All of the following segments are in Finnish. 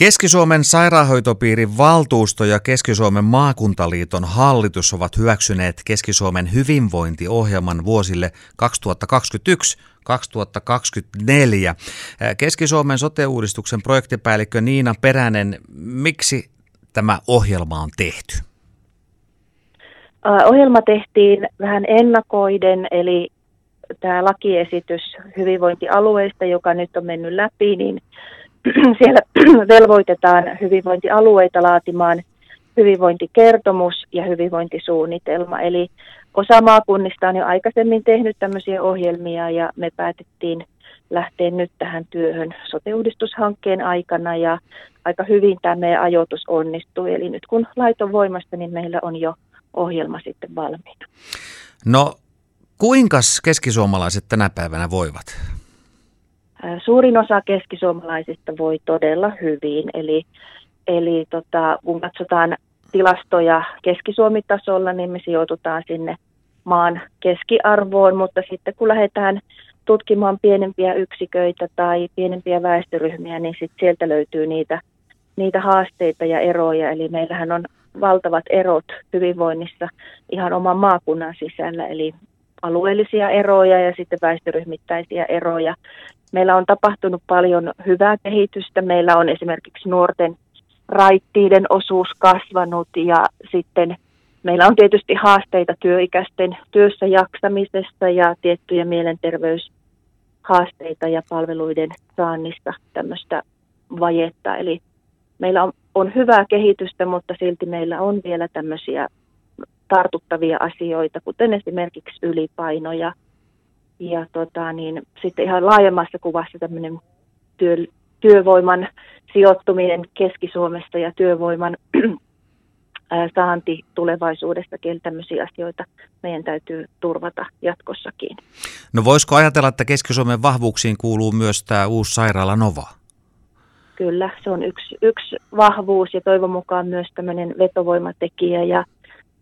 Keski-Suomen sairaanhoitopiirin valtuusto ja Keski-Suomen maakuntaliiton hallitus ovat hyväksyneet Keski-Suomen hyvinvointiohjelman vuosille 2021-2024. Keski-Suomen sote-uudistuksen projektipäällikkö Niina Peränen, miksi tämä ohjelma on tehty? Ohjelma tehtiin vähän ennakoiden, eli tämä lakiesitys hyvinvointialueista, joka nyt on mennyt läpi, niin siellä velvoitetaan hyvinvointialueita laatimaan hyvinvointikertomus ja hyvinvointisuunnitelma. Eli osa maakunnista on jo aikaisemmin tehnyt tämmöisiä ohjelmia ja me päätettiin lähteä nyt tähän työhön sote-uudistushankkeen aikana ja aika hyvin tämä meidän ajoitus onnistui. Eli nyt kun lait on voimasta, niin meillä on jo ohjelma sitten valmiina. No kuinka keskisuomalaiset tänä päivänä voivat? Suurin osa keskisuomalaisista voi todella hyvin, eli, eli tota, kun katsotaan tilastoja keskisuomitasolla, niin me sijoitutaan sinne maan keskiarvoon, mutta sitten kun lähdetään tutkimaan pienempiä yksiköitä tai pienempiä väestöryhmiä, niin sitten sieltä löytyy niitä, niitä haasteita ja eroja. Eli meillähän on valtavat erot hyvinvoinnissa ihan oman maakunnan sisällä, eli alueellisia eroja ja sitten väestöryhmittäisiä eroja. Meillä on tapahtunut paljon hyvää kehitystä. Meillä on esimerkiksi nuorten raittiiden osuus kasvanut ja sitten meillä on tietysti haasteita työikäisten työssä jaksamisesta ja tiettyjä mielenterveyshaasteita ja palveluiden saannista tämmöistä vajetta. Eli meillä on, on hyvää kehitystä, mutta silti meillä on vielä tämmöisiä tartuttavia asioita, kuten esimerkiksi ylipaino ja ja tota, niin, sitten ihan laajemmassa kuvassa tämmöinen työ, työvoiman sijoittuminen Keski-Suomesta ja työvoiman saanti tulevaisuudestakin, tämmöisiä asioita meidän täytyy turvata jatkossakin. No voisiko ajatella, että Keski-Suomen vahvuuksiin kuuluu myös tämä uusi sairaala Nova? Kyllä, se on yksi, yksi vahvuus ja toivon mukaan myös tämmöinen vetovoimatekijä ja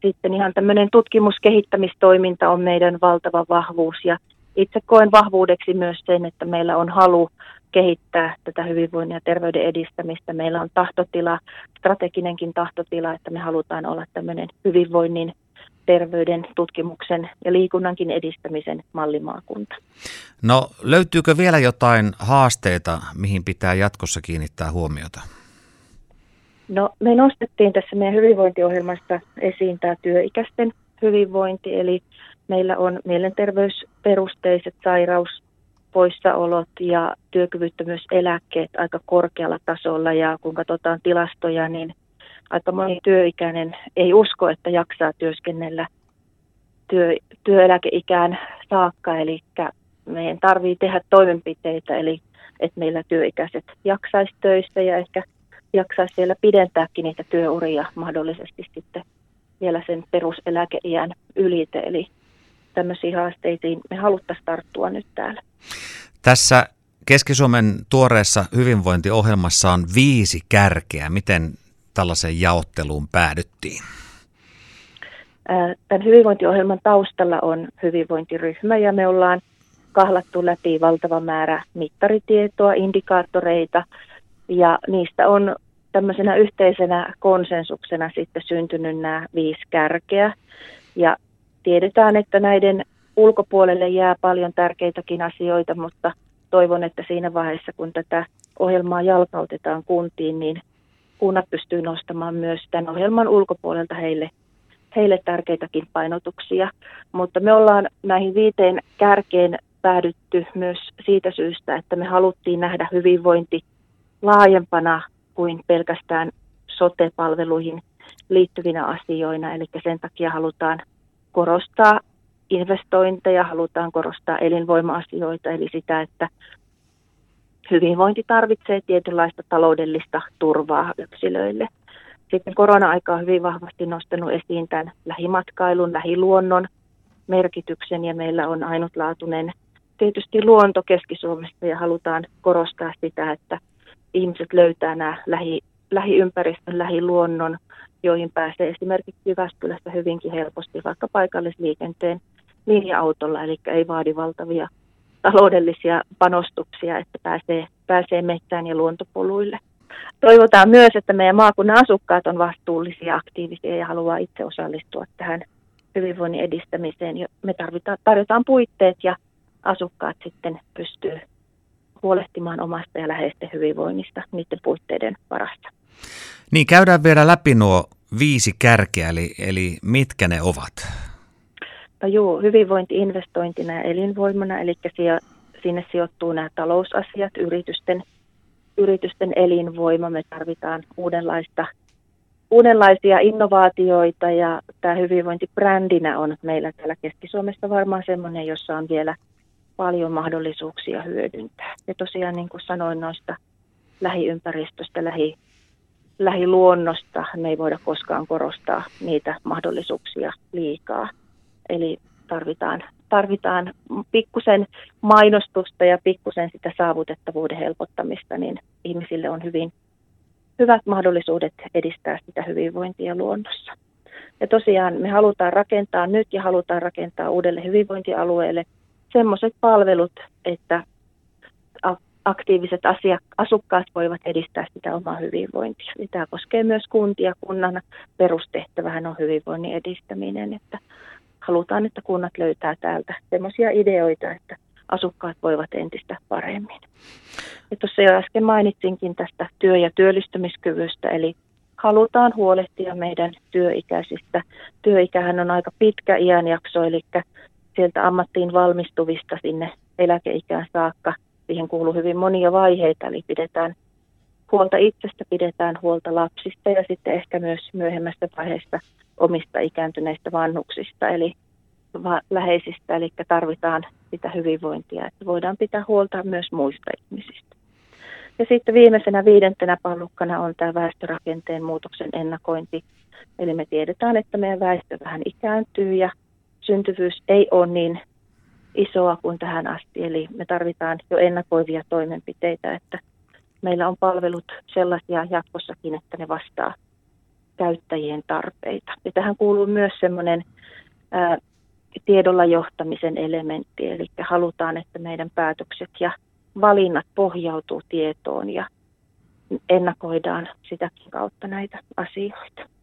sitten ihan tämmöinen tutkimuskehittämistoiminta on meidän valtava vahvuus ja itse koen vahvuudeksi myös sen, että meillä on halu kehittää tätä hyvinvoinnin ja terveyden edistämistä. Meillä on tahtotila, strateginenkin tahtotila, että me halutaan olla tämmöinen hyvinvoinnin, terveyden, tutkimuksen ja liikunnankin edistämisen mallimaakunta. No löytyykö vielä jotain haasteita, mihin pitää jatkossa kiinnittää huomiota? No me nostettiin tässä meidän hyvinvointiohjelmasta esiin tämä työikäisten hyvinvointi, eli meillä on mielenterveysperusteiset sairauspoissaolot ja työkyvyttömyyseläkkeet aika korkealla tasolla ja kun katsotaan tilastoja, niin aika moni työikäinen ei usko, että jaksaa työskennellä työ, työeläkeikään saakka, eli meidän tarvii tehdä toimenpiteitä, eli että meillä työikäiset jaksaisi töissä ja ehkä jaksaisi vielä pidentääkin niitä työuria mahdollisesti sitten vielä sen peruseläkeiän ylite. Eli tämmöisiin haasteisiin me haluttaisiin tarttua nyt täällä. Tässä Keski-Suomen tuoreessa hyvinvointiohjelmassa on viisi kärkeä. Miten tällaiseen jaotteluun päädyttiin? Tämän hyvinvointiohjelman taustalla on hyvinvointiryhmä ja me ollaan kahlattu läpi valtava määrä mittaritietoa, indikaattoreita ja niistä on tämmöisenä yhteisenä konsensuksena sitten syntynyt nämä viisi kärkeä. Ja tiedetään, että näiden ulkopuolelle jää paljon tärkeitäkin asioita, mutta toivon, että siinä vaiheessa, kun tätä ohjelmaa jalkautetaan kuntiin, niin kunnat pystyy nostamaan myös tämän ohjelman ulkopuolelta heille, heille tärkeitäkin painotuksia. Mutta me ollaan näihin viiteen kärkeen päädytty myös siitä syystä, että me haluttiin nähdä hyvinvointi laajempana kuin pelkästään sote-palveluihin liittyvinä asioina. Eli sen takia halutaan korostaa investointeja, halutaan korostaa elinvoima-asioita, eli sitä, että hyvinvointi tarvitsee tietynlaista taloudellista turvaa yksilöille. Sitten korona-aika on hyvin vahvasti nostanut esiin tämän lähimatkailun, lähiluonnon merkityksen ja meillä on ainutlaatuinen tietysti luonto Keski-Suomesta ja halutaan korostaa sitä, että ihmiset löytää nämä lähi, lähiympäristön, lähiluonnon joihin pääsee esimerkiksi Jyväskylästä hyvinkin helposti vaikka paikallisliikenteen linja-autolla, eli ei vaadi valtavia taloudellisia panostuksia, että pääsee, pääsee metsään ja luontopoluille. toivotaan myös, että meidän maakunnan asukkaat on vastuullisia, aktiivisia ja haluaa itse osallistua tähän hyvinvoinnin edistämiseen. Me tarvitaan, tarjotaan puitteet ja asukkaat sitten pystyy huolehtimaan omasta ja läheisten hyvinvoinnista niiden puitteiden varassa. Niin, käydään vielä läpi nuo viisi kärkeä, eli, eli mitkä ne ovat? No juu, hyvinvointi investointina ja elinvoimana, eli sinne sijoittuu nämä talousasiat, yritysten, yritysten elinvoima. Me tarvitaan uudenlaista, uudenlaisia innovaatioita ja tämä hyvinvointibrändinä on meillä täällä Keski-Suomessa varmaan sellainen, jossa on vielä paljon mahdollisuuksia hyödyntää. Ja tosiaan niin kuin sanoin noista lähiympäristöstä, lähi, lähiluonnosta, me ei voida koskaan korostaa niitä mahdollisuuksia liikaa. Eli tarvitaan, tarvitaan pikkusen mainostusta ja pikkusen sitä saavutettavuuden helpottamista, niin ihmisille on hyvin hyvät mahdollisuudet edistää sitä hyvinvointia luonnossa. Ja tosiaan me halutaan rakentaa nyt ja halutaan rakentaa uudelle hyvinvointialueelle semmoiset palvelut, että aktiiviset asiak- asukkaat voivat edistää sitä omaa hyvinvointia. Ja tämä koskee myös kuntia. Kunnan perustehtävähän on hyvinvoinnin edistäminen, että halutaan, että kunnat löytää täältä semmoisia ideoita, että asukkaat voivat entistä paremmin. Ja tuossa jo äsken mainitsinkin tästä työ- ja työllistymiskyvystä, eli halutaan huolehtia meidän työikäisistä. Työikähän on aika pitkä iänjakso, eli sieltä ammattiin valmistuvista sinne eläkeikään saakka. Siihen kuuluu hyvin monia vaiheita, eli pidetään huolta itsestä, pidetään huolta lapsista ja sitten ehkä myös myöhemmässä vaiheessa omista ikääntyneistä vanhuksista, eli läheisistä, eli tarvitaan sitä hyvinvointia, että voidaan pitää huolta myös muista ihmisistä. Ja sitten viimeisenä viidentenä pallukkana on tämä väestörakenteen muutoksen ennakointi. Eli me tiedetään, että meidän väestö vähän ikääntyy ja syntyvyys ei ole niin isoa kuin tähän asti. Eli me tarvitaan jo ennakoivia toimenpiteitä, että meillä on palvelut sellaisia jatkossakin, että ne vastaa käyttäjien tarpeita. Ja tähän kuuluu myös semmoinen tiedolla johtamisen elementti, eli halutaan, että meidän päätökset ja valinnat pohjautuu tietoon ja ennakoidaan sitäkin kautta näitä asioita.